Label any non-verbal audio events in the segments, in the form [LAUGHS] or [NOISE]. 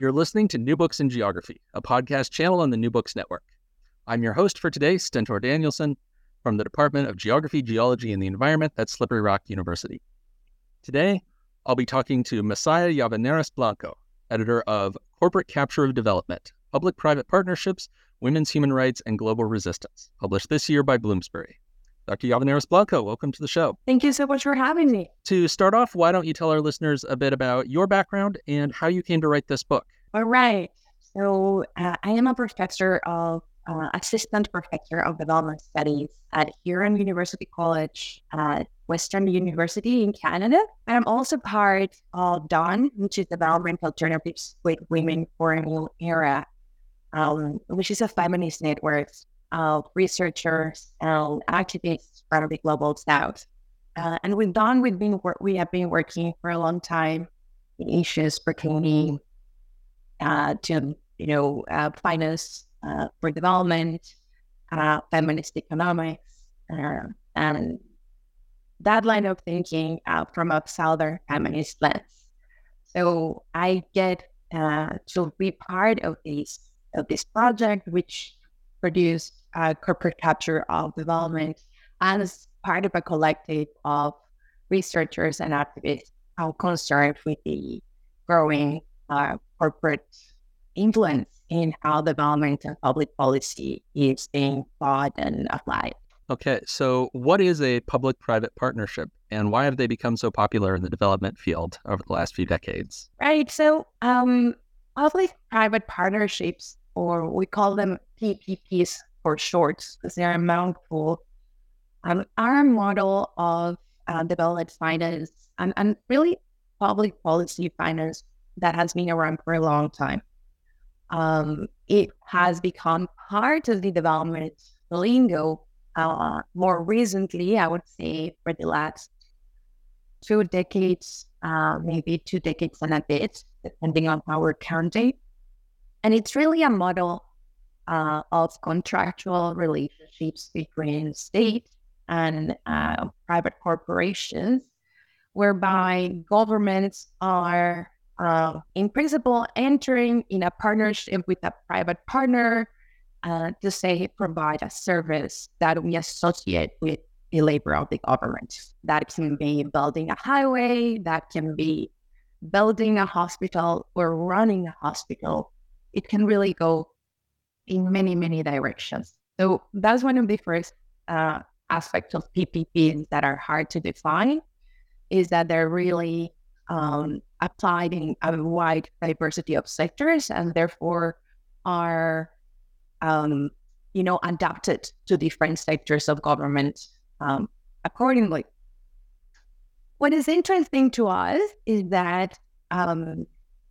You're listening to New Books in Geography, a podcast channel on the New Books Network. I'm your host for today, Stentor Danielson, from the Department of Geography, Geology, and the Environment at Slippery Rock University. Today, I'll be talking to Masaya Llavaneras Blanco, editor of Corporate Capture of Development Public Private Partnerships, Women's Human Rights, and Global Resistance, published this year by Bloomsbury. Dr. Llavaneras Blanco, welcome to the show. Thank you so much for having me. To start off, why don't you tell our listeners a bit about your background and how you came to write this book? All right. So, uh, I am a professor of uh, assistant professor of development studies at Huron University College at Western University in Canada. And I'm also part of DAWN, which is Development Alternatives with Women for a New Era, um, which is a feminist network of researchers and activists from the global south. Uh, and with Dawn, we've been we have been working for a long time in issues pertaining uh, to you know uh, finance uh, for development, uh, feminist economics, uh, and that line of thinking from a southern feminist lens. So I get to be part of this of this project, which produced corporate capture of development as part of a collective of researchers and activists are concerned with the growing uh, corporate influence in how development and public policy is being thought and applied. Okay, so what is a public private partnership and why have they become so popular in the development field over the last few decades? Right, so um, public private partnerships, or we call them PPPs for short, because they're a mouthful, um, a model of uh, development finance and, and really public policy finance that has been around for a long time. Um, it has become part of the development lingo uh, more recently, I would say, for the last two decades, uh, maybe two decades and a bit, depending on how we're counting. And it's really a model uh, of contractual relationships between state and uh, private corporations, whereby governments are uh, in principle, entering in a partnership with a private partner uh, to say provide a service that we associate with the labor of the government. That can be building a highway, that can be building a hospital or running a hospital. It can really go in many, many directions. So that's one of the first uh, aspects of PPPs that are hard to define is that they're really um, applied in a wide diversity of sectors and therefore are, um, you know, adapted to different sectors of government um, accordingly. What is interesting to us is that um,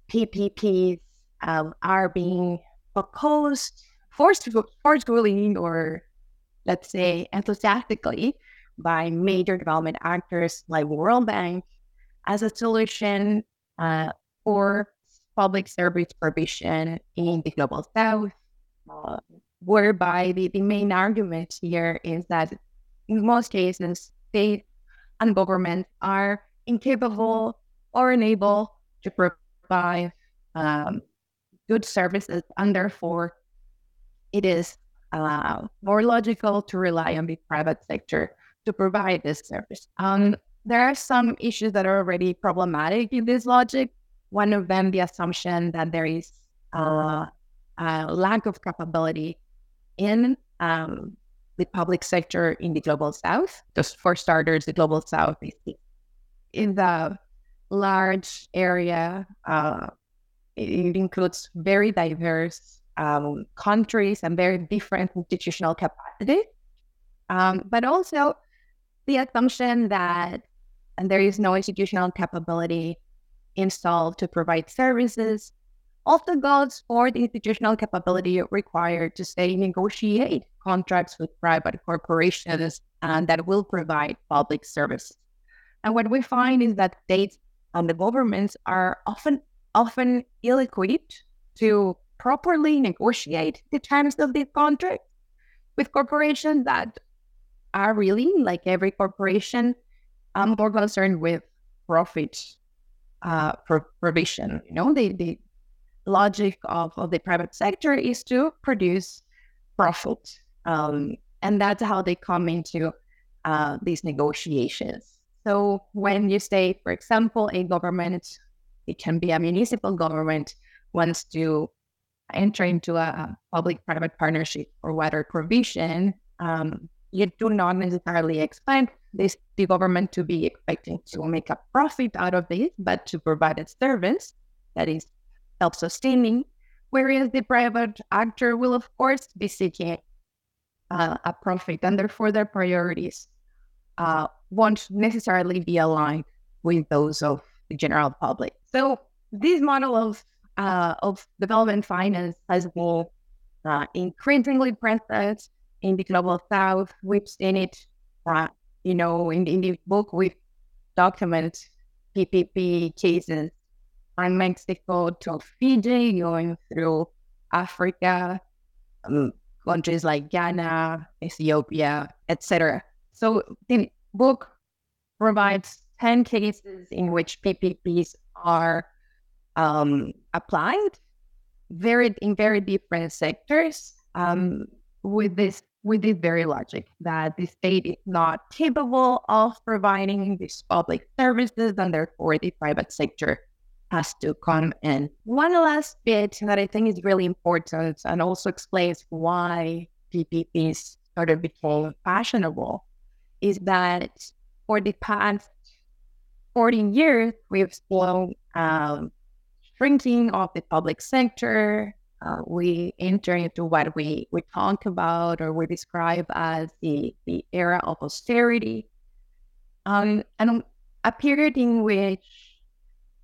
PPPs um, are being proposed forced, forcefully or let's say enthusiastically by major development actors like World Bank as a solution uh, for public service provision in the global south, uh, whereby the, the main argument here is that in most cases, state and governments are incapable or unable to provide um, good services, and therefore it is uh, more logical to rely on the private sector to provide this service. Um, there are some issues that are already problematic in this logic. One of them, the assumption that there is uh, a lack of capability in um, the public sector in the global south. Just for starters, the global south is in the large area. Uh, it includes very diverse um, countries and very different institutional capacity. Um, but also the assumption that there is no institutional capability installed to provide services also goes for the institutional capability required to say negotiate contracts with private corporations and that will provide public services. And what we find is that states and the governments are often often ill-equipped to properly negotiate the terms of these contracts with corporations that are really like every corporation um, more concerned with profit uh, provision. You know, the, the logic of, of the private sector is to produce profit. Um, and that's how they come into uh, these negotiations. So when you say, for example, a government, it can be a municipal government, wants to enter into a public-private partnership or water provision, um, you do not necessarily expect this the government to be expecting to make a profit out of this, but to provide a service that is self-sustaining. Whereas the private actor will, of course, be seeking uh, a profit, and therefore their priorities uh, won't necessarily be aligned with those of the general public. So this model of uh, of development finance has been uh, increasingly present in the global south. We've seen it, uh, you know, in, in the book we document PPP cases from Mexico to Fiji, going through Africa, um, countries like Ghana, Ethiopia, etc. So the book provides 10 cases in which PPPs are um, applied very in very different sectors um, with this with this very logic that the state is not capable of providing these public services and therefore the private sector has to come in. One last bit that I think is really important and also explains why PPPs sort of became fashionable is that for the past 14 years, we've seen um, shrinking of the public sector. Uh, we enter into what we, we talk about or we describe as the, the era of austerity. Um, and a period in which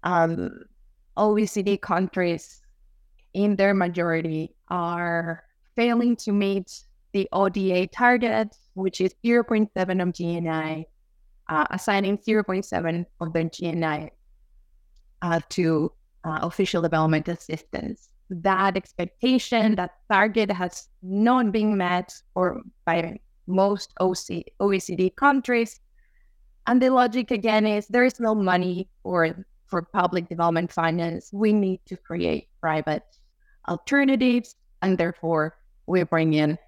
um, OECD countries, in their majority, are failing to meet the ODA target, which is 0.7 of GNI, uh, assigning 0.7 of the GNI uh, to uh, official development assistance. That expectation, that target has not been met or by most OC, OECD countries. And the logic again is there is no money for, for public development finance. We need to create private alternatives, and therefore we bring in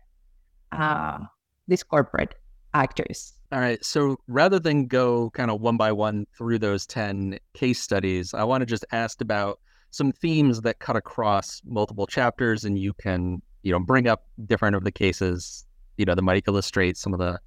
uh, these corporate actors. All right. So rather than go kind of one by one through those 10 case studies, I want to just ask about some themes that cut across multiple chapters and you can, you know, bring up different of the cases, you know, that might illustrate some of the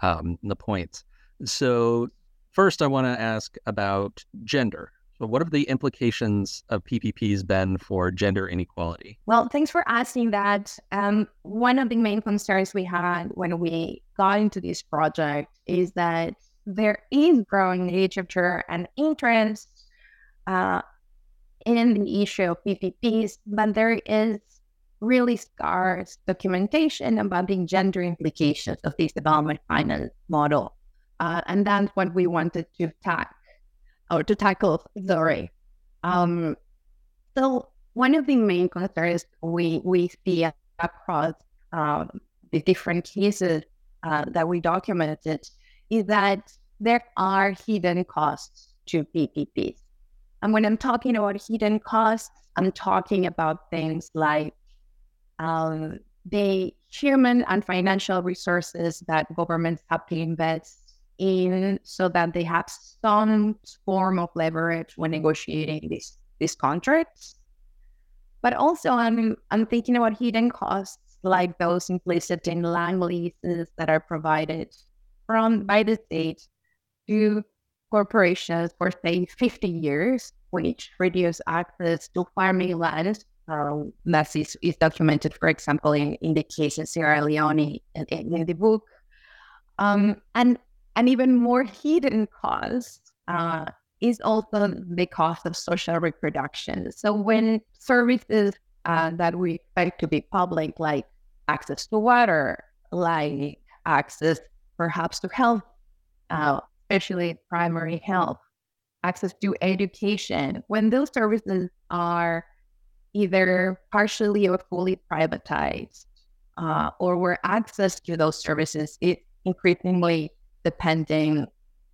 um, the points. So first I want to ask about gender. So, what have the implications of PPPs been for gender inequality? Well, thanks for asking that. Um, one of the main concerns we had when we got into this project is that there is growing literature and interest uh, in the issue of PPPs, but there is really scarce documentation about the gender implications of this development finance model. Uh, and that's what we wanted to tackle or to tackle sorry. Um, so one of the main concerns we we see across um, the different cases uh, that we documented is that there are hidden costs to PPPs. And when I'm talking about hidden costs, I'm talking about things like um, the human and financial resources that governments have to invest in so that they have some form of leverage when negotiating these these contracts. But also, I'm I'm thinking about hidden costs like those implicit in land leases that are provided from by the state to corporations for say 50 years, which reduce access to farming land. Um, that is, is documented, for example, in, in the case of Sierra Leone in, in the book. Um, and an even more hidden cost uh, is also the cost of social reproduction. So when services uh, that we expect to be public, like access to water, like access perhaps to health, uh, especially primary health, access to education, when those services are either partially or fully privatized, uh, or where access to those services is increasingly depending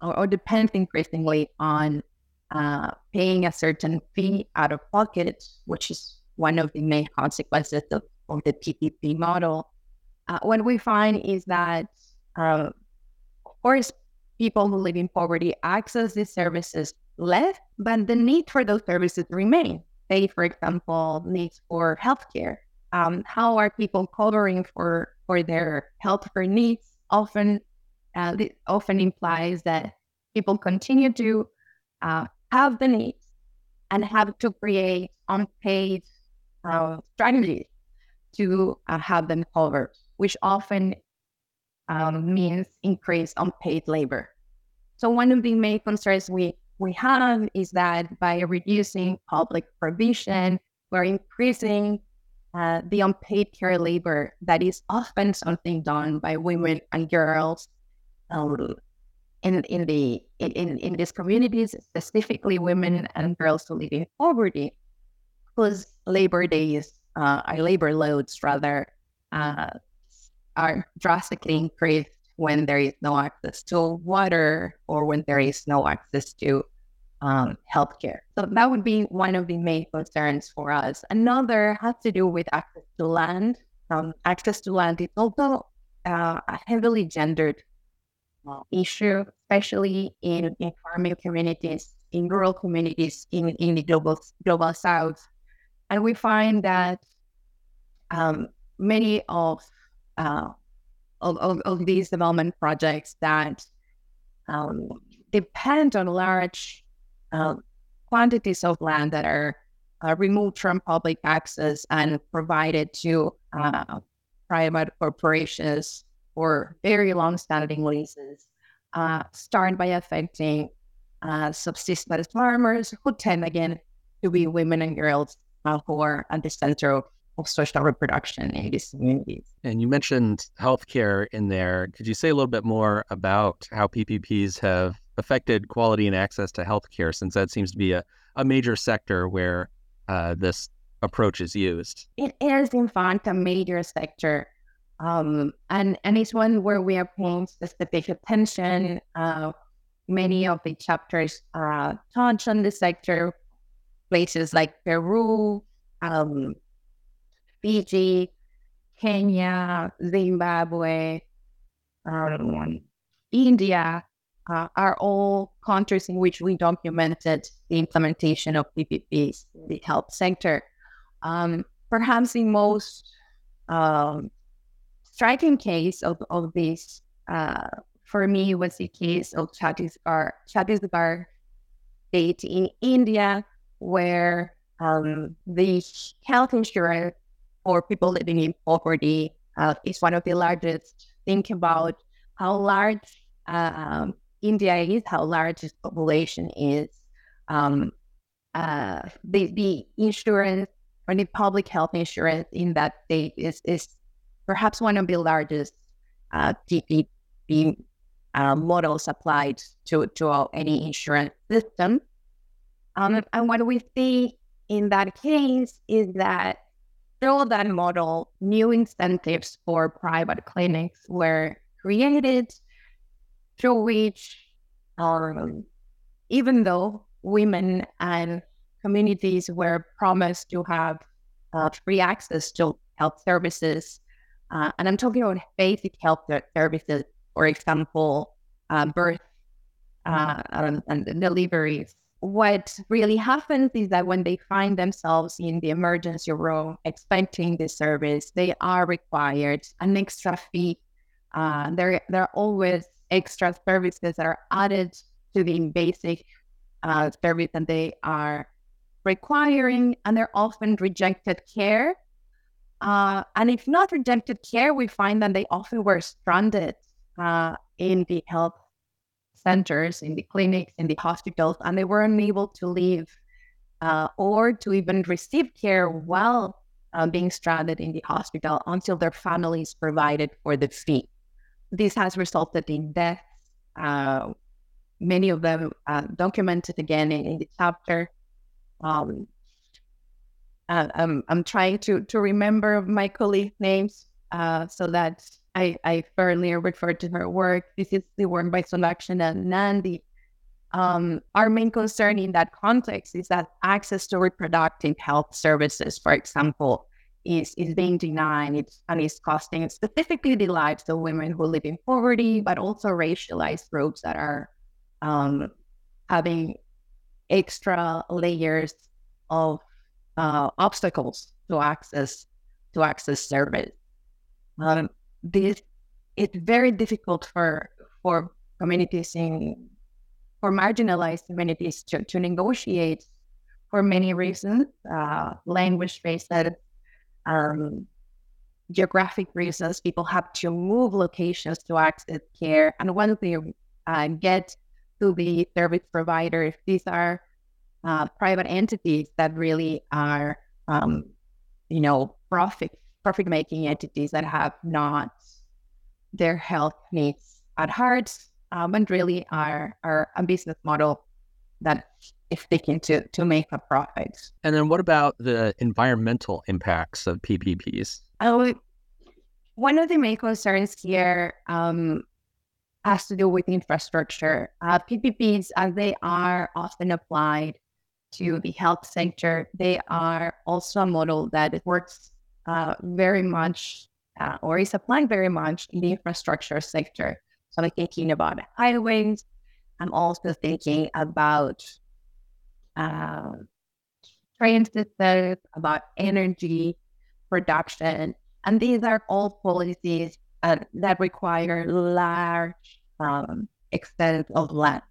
or, or depends increasingly on uh, paying a certain fee out of pocket, which is one of the main consequences of, of the PPP model. Uh, what we find is that, uh, of course, people who live in poverty access these services less, but the need for those services remain. Say, for example, needs for healthcare. Um, how are people covering for for their healthcare needs? Often, uh, this often implies that people continue to uh, have the needs and have to create unpaid uh, strategies to uh, have them covered, which often um, means increased unpaid labor. So one of the main concerns we, we have is that by reducing public provision, we're increasing uh, the unpaid care labor that is often something done by women and girls um, in, in the in, in these communities, specifically women and girls who live in poverty, whose labor days, uh, our labor loads rather, uh, are drastically increased when there is no access to water or when there is no access to um, healthcare. So that would be one of the main concerns for us. Another has to do with access to land. Um, access to land is also uh, a heavily gendered uh, issue, especially in, in farming communities, in rural communities, in, in the global global south. And we find that um, many of, uh, of, of, these development projects that um, depend on large uh, quantities of land that are uh, removed from public access and provided to uh, private corporations for very long-standing leases uh, start by affecting uh, subsistence farmers who tend again to be women and girls uh, who are at the center of, of social reproduction in these communities. And you mentioned healthcare in there. Could you say a little bit more about how PPPs have affected quality and access to healthcare, since that seems to be a, a major sector where uh, this approach is used? It is, in fact, a major sector um, and, and it's one where we are paying specific attention. Uh, many of the chapters uh, touch on the sector, places like Peru, um, Fiji, Kenya, Zimbabwe, um, India uh, are all countries in which we documented the implementation of PPPs in the health sector. Um, perhaps the most um, striking case of, of this uh, for me was the case of Chhattisgarh, Chhattisgarh state in India, where um, the health insurance for people living in poverty uh, is one of the largest. Think about how large um, India is, how large its population is. Um, uh, the, the insurance or the public health insurance in that state is, is perhaps one of the largest uh, uh, models applied to, to any insurance system. Um, and what we see in that case is that through that model, new incentives for private clinics were created through which, um, even though women and communities were promised to have uh, free access to health services, uh, and I'm talking about basic health services, for example, uh, birth uh, and, deliveries. What really happens is that when they find themselves in the emergency room expecting the service, they are required an extra fee. Uh, there, there are always extra services that are added to the basic uh, service that they are requiring, and they're often rejected care. Uh, and if not rejected care, we find that they often were stranded uh, in the health centers, in the clinics, in the hospitals, and they were unable to leave uh, or to even receive care while uh, being stranded in the hospital until their families provided for the fee. This has resulted in deaths, uh, many of them uh, documented again in, in the chapter. Um, uh, I'm, I'm trying to, to remember my colleague names uh, so that I, I earlier referred to her work. This is the work by Sulakshana Nandi. Um, our main concern in that context is that access to reproductive health services, for example, is, is being denied it's, and is costing specifically the lives of women who live in poverty, but also racialized groups that are um, having extra layers of uh, obstacles to access to access service. Um, this it's very difficult for for communities in for marginalized communities to, to negotiate for many reasons, uh, language based, um, geographic reasons. People have to move locations to access care, and once they uh, get to the service provider, if these are uh, private entities that really are, um, you know, profit profit making entities that have not their health needs at heart um, and really are, are a business model that is seeking to, to make a profit. And then what about the environmental impacts of PPPs? Oh, one of the main concerns here um, has to do with infrastructure. Uh, PPPs, as they are often applied to the health sector, they are also a model that works uh, very much uh, or is applied very much in the infrastructure sector. So I'm thinking about highways. I'm also thinking about uh, train systems, about energy production. And these are all policies uh, that require large um, extent of land.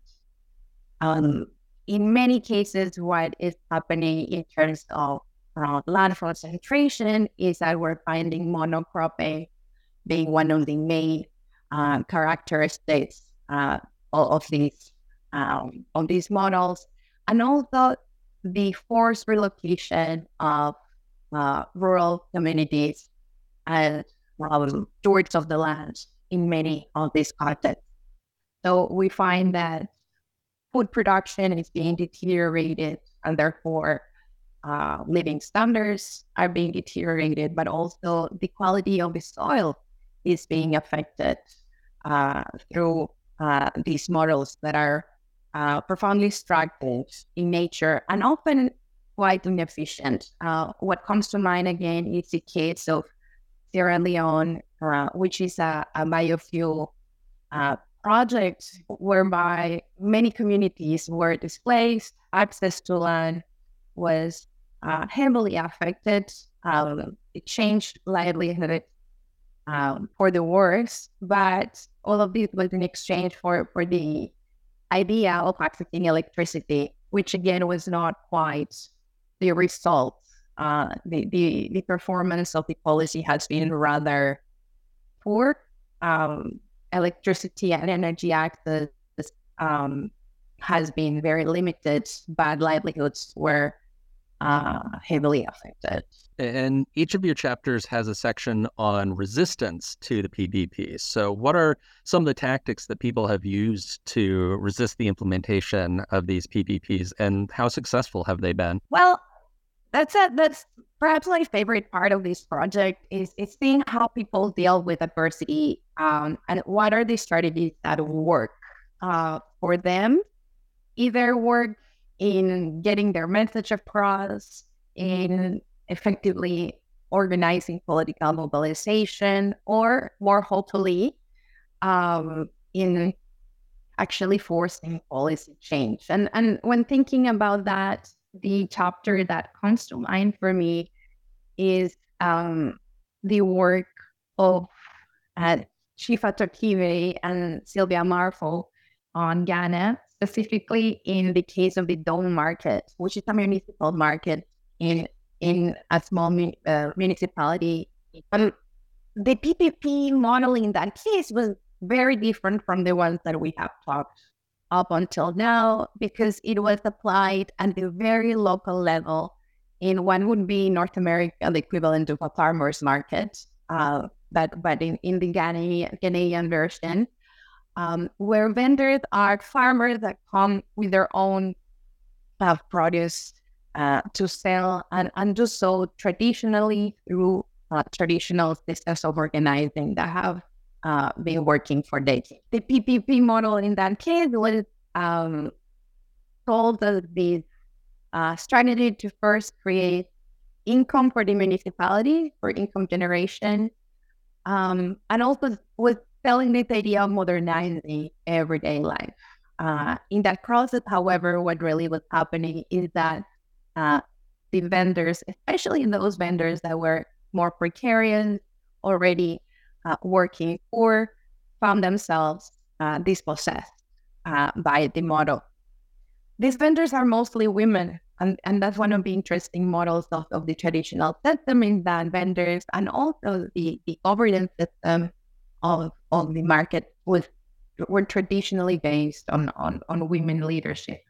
Um, in many cases, what is happening in terms of uh, land concentration is that we're finding monocropping being one of the main uh, characteristics uh, of these um, of these models, and also the forced relocation of uh, rural communities and um, stewards of the land in many of these contexts. So we find that food production is being deteriorated, and therefore uh, living standards are being deteriorated, but also the quality of the soil is being affected uh, through uh, these models that are uh, profoundly extractive in nature and often quite inefficient. Uh, what comes to mind again is the case of Sierra Leone, uh, which is a, a biofuel project whereby many communities were displaced, access to land was uh, heavily affected. Um, it changed livelihood um, for the worse, but all of this was in exchange for, for the idea of accessing electricity, which again was not quite the result. Uh, the, the, the performance of the policy has been rather poor. Um, electricity and energy access um, has been very limited, but livelihoods were uh, heavily affected. And each of your chapters has a section on resistance to the PPPs. So, what are some of the tactics that people have used to resist the implementation of these PPPs, and how successful have they been? Well, that's a, that's perhaps my favorite part of this project is, is seeing how people deal with adversity um, and what are the strategies that work uh, for them. Either work in getting their message across, in effectively organizing political mobilization, or more hopefully, um, in actually forcing policy change. And and when thinking about that, the chapter that comes to mind for me is um, the work of uh, Shifa Tokive and Sylvia Marfo on Ghana, specifically in the case of the Dome Market, which is a municipal market in in a small uh, municipality. Um, the PPP model in that case was very different from the ones that we have talked up until now because it was applied at the very local level in what would be North America the equivalent of a farmer's market, uh, but but in, in the Ghanaian, Ghanaian version, um, where vendors are farmers that come with their own uh, produce uh, to sell and, and do so traditionally through uh, traditional systems of organizing that have uh, been working for decades. The PPP model in that case was um, told us this uh, strategy to first create income for the municipality for income generation, um, and also was selling this idea of modernizing everyday life. Uh, in that process, however, what really was happening is that uh, the vendors, especially those vendors that were more precarious, already uh, working, or found themselves uh, dispossessed uh, by the model. These vendors are mostly women, and, and that's one of the interesting models of, of the traditional system is that vendors and also the, the governance system of, of the market was were traditionally based on, on, on women leadership.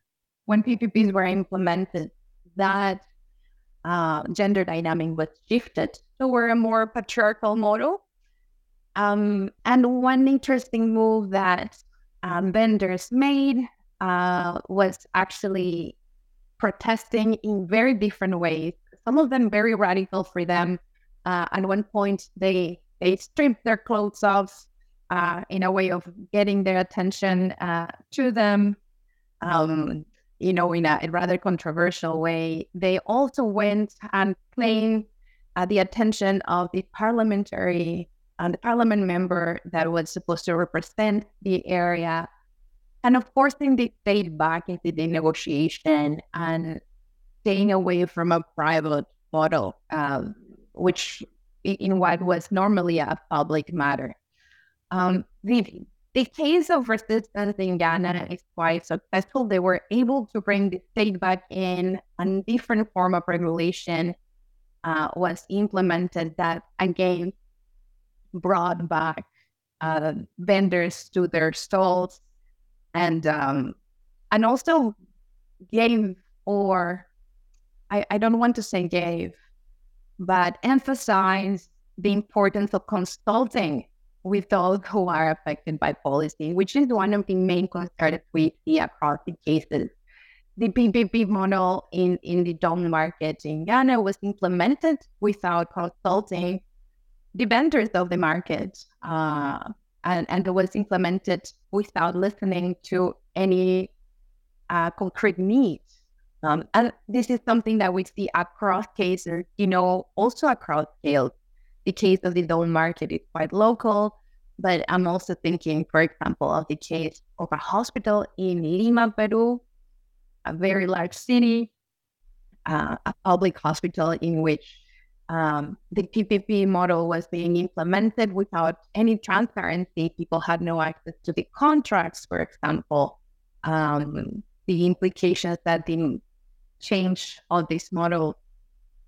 When PPPs were implemented, that uh, gender dynamic was shifted toward a more patriarchal model. Um, and one interesting move that um, vendors made uh, was actually protesting in very different ways. Some of them very radical for them. Uh, at one point, they they stripped their clothes off uh, in a way of getting their attention uh, to them. Um, you know, in a, a, rather controversial way. They also went and claimed uh, the attention of the parliamentary and the parliament member that was supposed to represent the area, and of course, then they stayed back into the negotiation and staying away from a private model, um, which in what was normally a public matter. Um, the the case of resistance in Ghana is quite successful. They were able to bring the state back in, a different form of regulation uh, was implemented that again brought back uh, vendors to their stalls and um, and also gave or I, I don't want to say gave, but emphasized the importance of consulting with those who are affected by policy, which is one of the main concerns we see across the cases. The PPP model in, in the Dome market in Ghana was implemented without consulting the vendors of the market, uh, and, and it was implemented without listening to any uh, concrete needs. Um, and this is something that we see across cases, you know, also across scales the case of the Dome market is quite local, but I'm also thinking, for example, of the case of a hospital in Lima, Peru, a very large city, uh, a public hospital in which um, the PPP model was being implemented without any transparency. People had no access to the contracts, for example. Um, the implications that the change of this model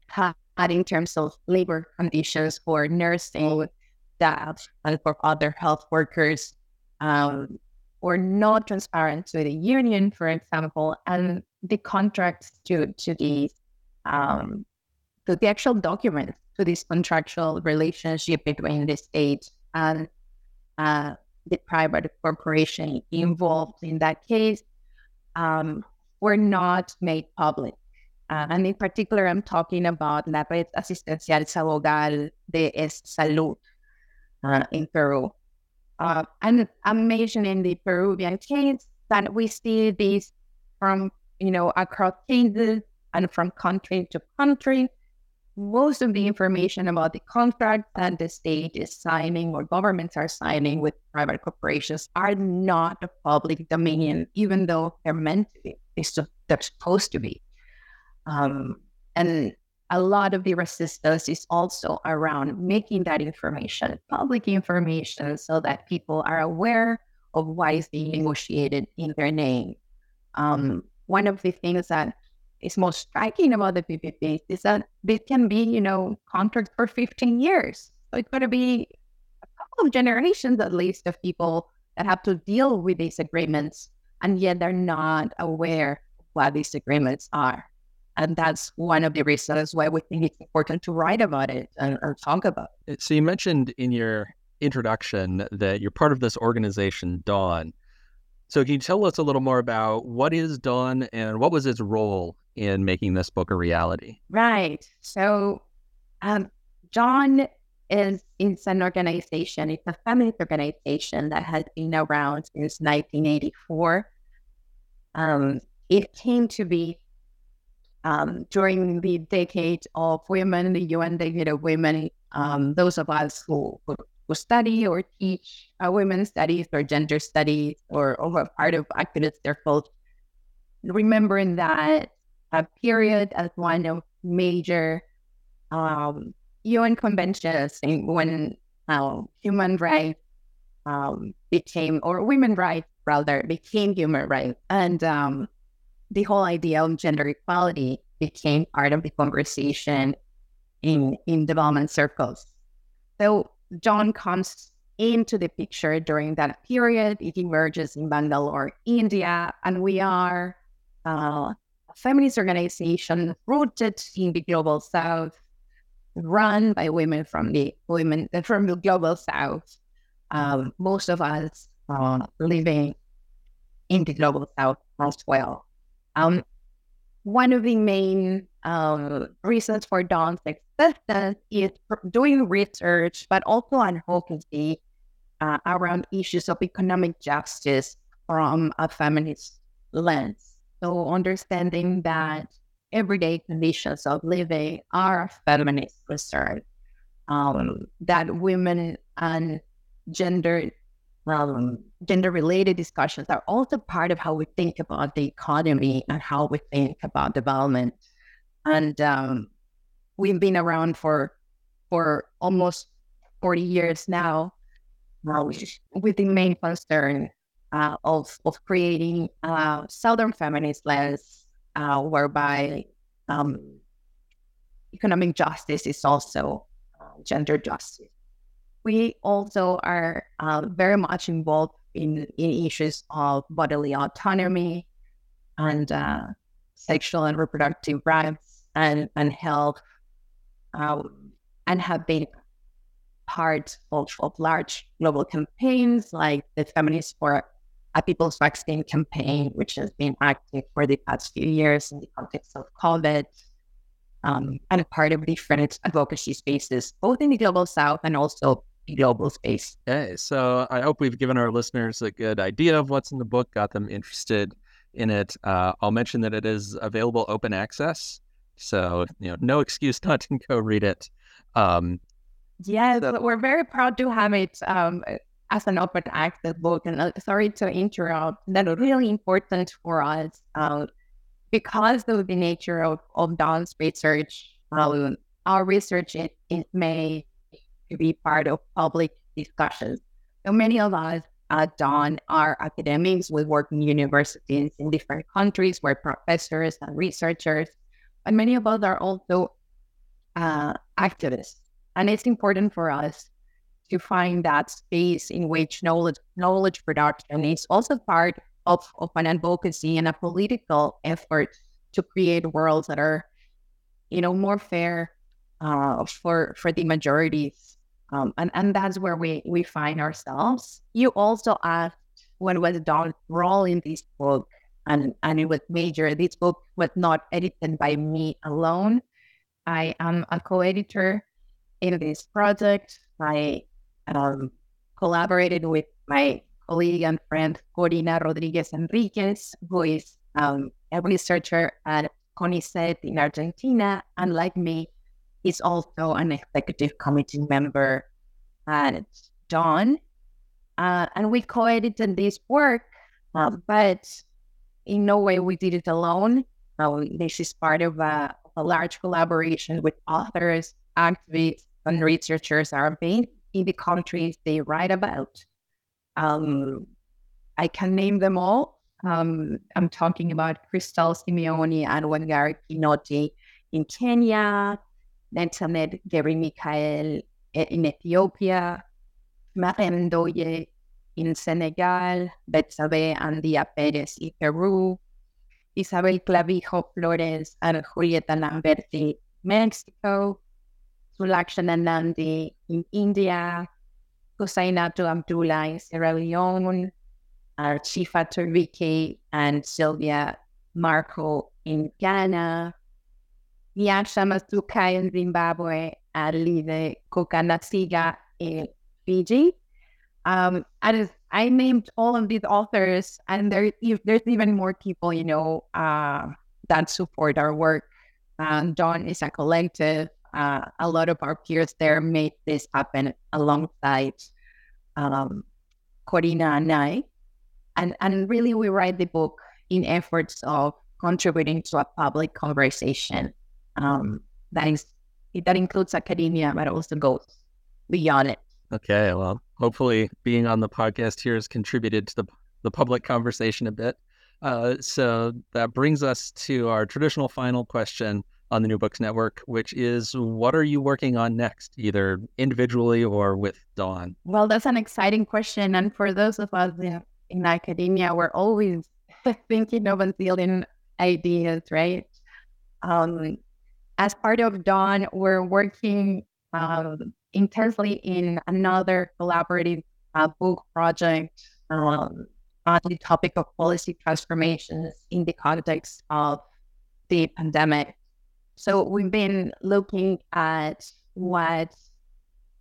had in terms of labor conditions for nursing staff and for other health workers um, were not transparent to the union, for example, and the contracts to to the um, to the actual documents to this contractual relationship between the state and uh, the private corporation involved in that case um, were not made public. Uh, and in particular, I'm talking about la red asistencial Sabogal de Salud uh, in Peru. Uh, and I'm mentioning the Peruvian case that we see this from, you know, across cases and from country to country. Most of the information about the contract that the state is signing or governments are signing with private corporations are not a public domain, even though they're meant to be. They're supposed to be. Um, and a lot of the resistance is also around making that information public information so that people are aware of what is being negotiated in their name. Um, one of the things that is most striking about the PPP is that this can be, you know, contracts for 15 years. So it's going to be a couple of generations at least of people that have to deal with these agreements, and yet they're not aware what these agreements are. And that's one of the reasons why we think it's important to write about it and, or talk about it. So you mentioned in your introduction that you're part of this organization, Dawn. So can you tell us a little more about what is Dawn and what was its role in making this book a reality? Right. So um, Dawn is it's an organization, it's a feminist organization that has been around since 1984. Um, it came to be um, during the decade of women, the UN decade of women, um, those of us who, who study or teach uh, women's studies or gender studies or, or part of activist circles, remembering that a period as one of major um, UN conventions when uh, human rights um, became, or women rights rather, became human rights. And um, the whole idea of gender equality became part of the conversation in in development circles. So Dawn comes into the picture during that period. It emerges in Bangalore, India, and we are uh, feminist organization rooted in the global south, run by women from the women from the global south. Um, most of us uh, living in the global south as well. Um, one of the main um, reasons for Dawn's existence is doing research, but also advocacy uh, around issues of economic justice from a feminist lens. So, understanding that everyday conditions of living are a feminist concern, um, that women and gender um, gender related discussions are also part of how we think about the economy and how we think about development. And um, we've been around for for almost 40 years now uh, with the main concern uh, of, of creating a Southern feminist lens uh, whereby um, economic justice is also uh, gender justice. We also are uh, very much involved in, in issues of bodily autonomy and uh, sexual and reproductive rights and, and health, um, and have been part of, of large global campaigns like the Feminists for a People's Vaccine campaign, which has been active for the past few years in the context of COVID. Um, and a part of different advocacy spaces, both in the global south and also the global space. Okay, so I hope we've given our listeners a good idea of what's in the book, got them interested in it. Uh, I'll mention that it is available open access, so you know, no excuse [LAUGHS] not to go read it. Um, yes, that... we're very proud to have it um, as an open access book. And uh, sorry to interrupt, that's really important for us uh, because of the nature of, of Dawn's research. Um, our research it, it may to be part of public discussions. So many of us at Dawn are academics. We work in universities in different countries. We're professors and researchers, but many of us are also uh, activists. And it's important for us to find that space in which knowledge knowledge production is also part of, of an advocacy and a political effort to create worlds that are, you know, more fair uh, for for the majorities um, and, and that's where we, we find ourselves. You also asked what was Dawn's role in this book, and, and it was major. This book was not edited by me alone. I am a co-editor in this project. I um, collaborated with my colleague and friend Corina Rodriguez Enriquez, who is um, a researcher at CONICET in Argentina, and like me, is also an executive committee member at Dawn. Uh, and we co-edited this work, uh, but in no way we did it alone. Uh, this is part of a, a, large collaboration with authors, activists, and researchers are based in the countries they write about. Um, I can name them all. Um, I'm talking about Crystal Simeoni and Wangari Kinoti in Kenya, Netanet Gary Michael in Ethiopia, Mariam Ndoye in Senegal, Betsabe Andia Perez in Peru, Isabel Clavijo Flores and Julieta Lamberti, Mexico, Sulakshana Nandi in India, Husainatu Abdullah in Sierra Leone, Chifa Turvike and Sylvia Marco in Ghana, Nyasha Masuka in Zimbabwe, and Live Kokanasiga in Fiji. Um, and I named all of these authors, and there, there's even more people, you know, uh, that support our work. Um, is a collective. Uh, a lot of our peers there made this happen alongside um, Corina and I. And, and really, we write the book in efforts of contributing to a public conversation um, that is that includes academia, but also goes beyond it. Okay, well, hopefully, being on the podcast here has contributed to the the public conversation a bit. Uh, so that brings us to our traditional final question on the New Books Network, which is what are you working on next, either individually or with Dawn? Well, that's an exciting question. And for those of us in academia, we're always [LAUGHS] thinking of unveiling ideas, right? Um, as part of Dawn, we're working um, intensely in another collaborative uh, book project um, on the topic of policy transformations in the context of the pandemic. So we've been looking at what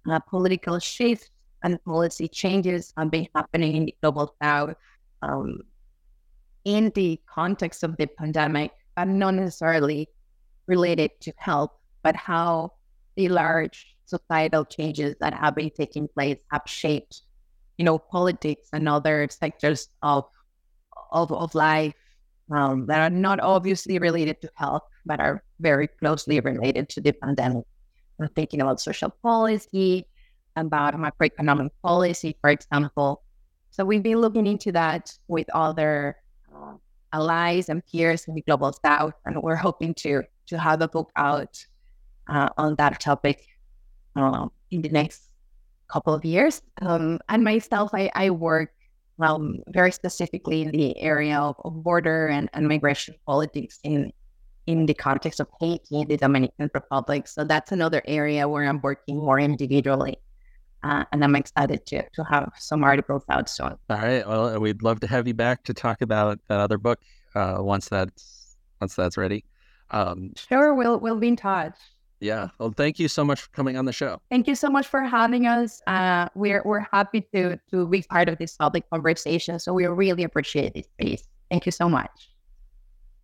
uh, political shifts and policy changes have been happening in the global south um, in the context of the pandemic, but not necessarily related to health, but how the large societal changes that have been taking place have shaped, you know, politics and other sectors of of, of life um, that are not obviously related to health, but are very closely related to the pandemic. We're thinking about social policy, about macroeconomic policy, for example. So we've been looking into that with other uh, allies and peers in the global south, and we're hoping to to have a book out uh, on that topic uh, in the next couple of years. Um, and myself, I, I work um, very specifically in the area of, of border and, and migration politics in in the context of Haiti the Dominican Republic. So that's another area where I'm working more individually. Uh, and I'm excited to to have some articles out soon. All right. Well, we'd love to have you back to talk about that other book uh, once that's once that's ready. Um, sure, we'll we'll be in touch. Yeah. Well, thank you so much for coming on the show. Thank you so much for having us. Uh, we're we're happy to to be part of this public conversation. So we really appreciate this space. Thank you so much.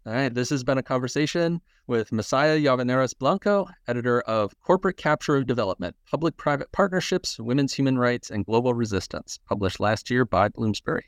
All right. This has been a conversation with Masaya Llavaneras Blanco, editor of Corporate Capture of Development, Public Private Partnerships, Women's Human Rights, and Global Resistance, published last year by Bloomsbury.